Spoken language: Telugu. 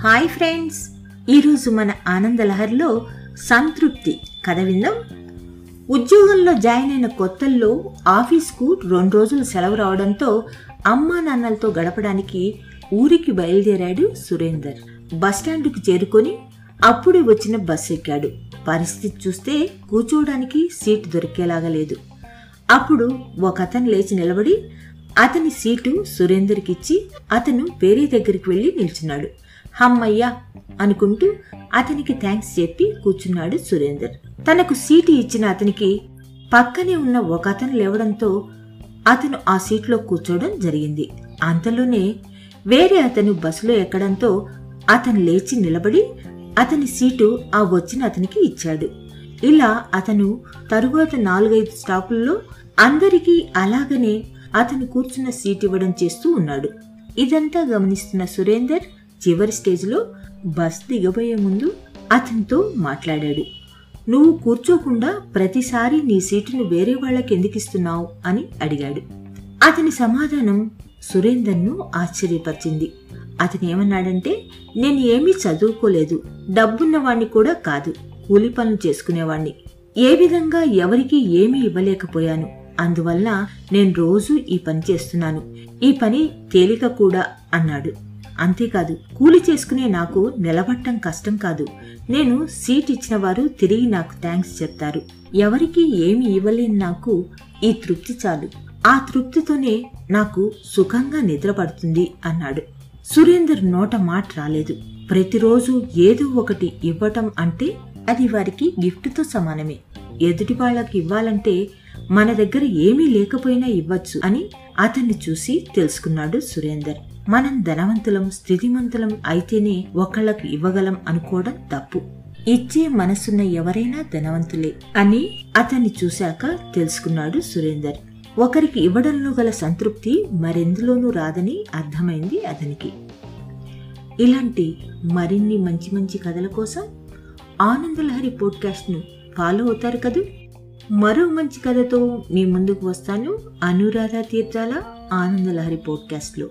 Hi friends. ఈరోజు మన ఆనందలహరిలో సంతృప్తి కథ విందాం. ఉద్యోగంలో జాయిన్ అయిన కొత్తల్లో ఆఫీస్కు రెండు రోజులు సెలవు రావడంతో అమ్మా నాన్నలతో గడపడానికి ఊరికి బయలుదేరాడు సురేందర్. బస్టాండ్కు చేరుకొని అప్పుడే వచ్చిన బస్ ఎక్కాడు. పరిస్థితి చూస్తే కూర్చోవడానికి సీటు దొరికేలాగా లేదు. అప్పుడు ఒక అతను లేచి నిలబడి అతని సీటు సురేందర్కిచ్చి అతను వేరే దగ్గరికి వెళ్ళి నిల్చున్నాడు. హమ్మయ్యా అనుకుంటూ అతనికి థ్యాంక్స్ చెప్పి కూర్చున్నాడు సురేందర్. తనకు సీటు ఇచ్చిన అతనికి పక్కనే ఉన్న ఒక అతను లేవడంతో అతను ఆ సీట్లో కూర్చోవడం జరిగింది. అంతలోనే వేరే అతను బస్సులో ఎక్కడంతో అతను లేచి నిలబడి అతని సీటు ఆ వచ్చిన అతనికి ఇచ్చాడు. ఇలా అతను తరువాత నాలుగైదు స్టాపుల్లో అందరికీ అలాగనే అతను కూర్చున్న సీట్ ఇవ్వడం చేస్తూ ఉన్నాడు. ఇదంతా గమనిస్తున్న సురేందర్ చివరి స్టేజ్లో బస్ దిగబోయే ముందు అతనితో మాట్లాడాడు. నువ్వు కూర్చోకుండా ప్రతిసారి నీ సీటును వేరే వాళ్ళకి ఎందుకు ఇస్తున్నావు? అని అడిగాడు. అతని సమాధానం సురేందర్ను ఆశ్చర్యపరిచింది. అతను ఏమన్నాడంటే నేను ఏమీ చదువుకోలేదు. డబ్బున్నవాణ్ణి కూడా కాదు. కూలి పనులు చేసుకునేవాణ్ణి. ఏ విధంగా ఎవరికీ ఏమీ ఇవ్వలేకపోయాను. అందువల్ల నేను రోజు ఈ పని చేస్తున్నాను. ఈ పని తేలిక కూడా అన్నాడు. అంతేకాదు కూలి చేసుకునే నాకు నిలబట్టం కష్టం కాదు. నేను సీట్ ఇచ్చిన వారు తిరిగి నాకు థ్యాంక్స్ చెప్తారు. ఎవరికి ఏమి ఇవ్వలేని నాకు ఈ తృప్తి చాలు. ఆ తృప్తితోనే నాకు సుఖంగా నిద్రపడుతుంది అన్నాడు. సురేందర్ నోట మాట రాలేదు. ప్రతిరోజు ఏదో ఒకటి ఇవ్వటం అంటే అది వారికి గిఫ్ట్తో సమానమే. ఎదుటి వాళ్ళకి ఇవ్వాలంటే మన దగ్గర ఏమీ లేకపోయినా ఇవ్వచ్చు అని అతన్ని చూసి తెలుసుకున్నాడు సురేందర్. మనం ధనవంతులం స్థితిమంతులం అయితేనే ఒకళ్ళకి ఇవ్వగలం అనుకోవడం తప్పు. ఇచ్చే మనసున్న ఎవరైనా ధనవంతులే అని అతన్ని చూశాక తెలుసుకున్నాడు సురేందర్. ఒకరికి ఇవ్వడంలో గల సంతృప్తి మరెందులోనూ రాదని అర్థమైంది అతనికి. ఇలాంటి మరిన్ని మంచి మంచి కథల కోసం ఆనందలహరి పోడ్కాస్ట్ను ఫాలో అవుతారు కదూ? మరో మంచి కథతో మీ ముందుకు వస్తాను. అనురాధ తీర్థాల ఆనందలహరి పోడ్కాస్ట్లో.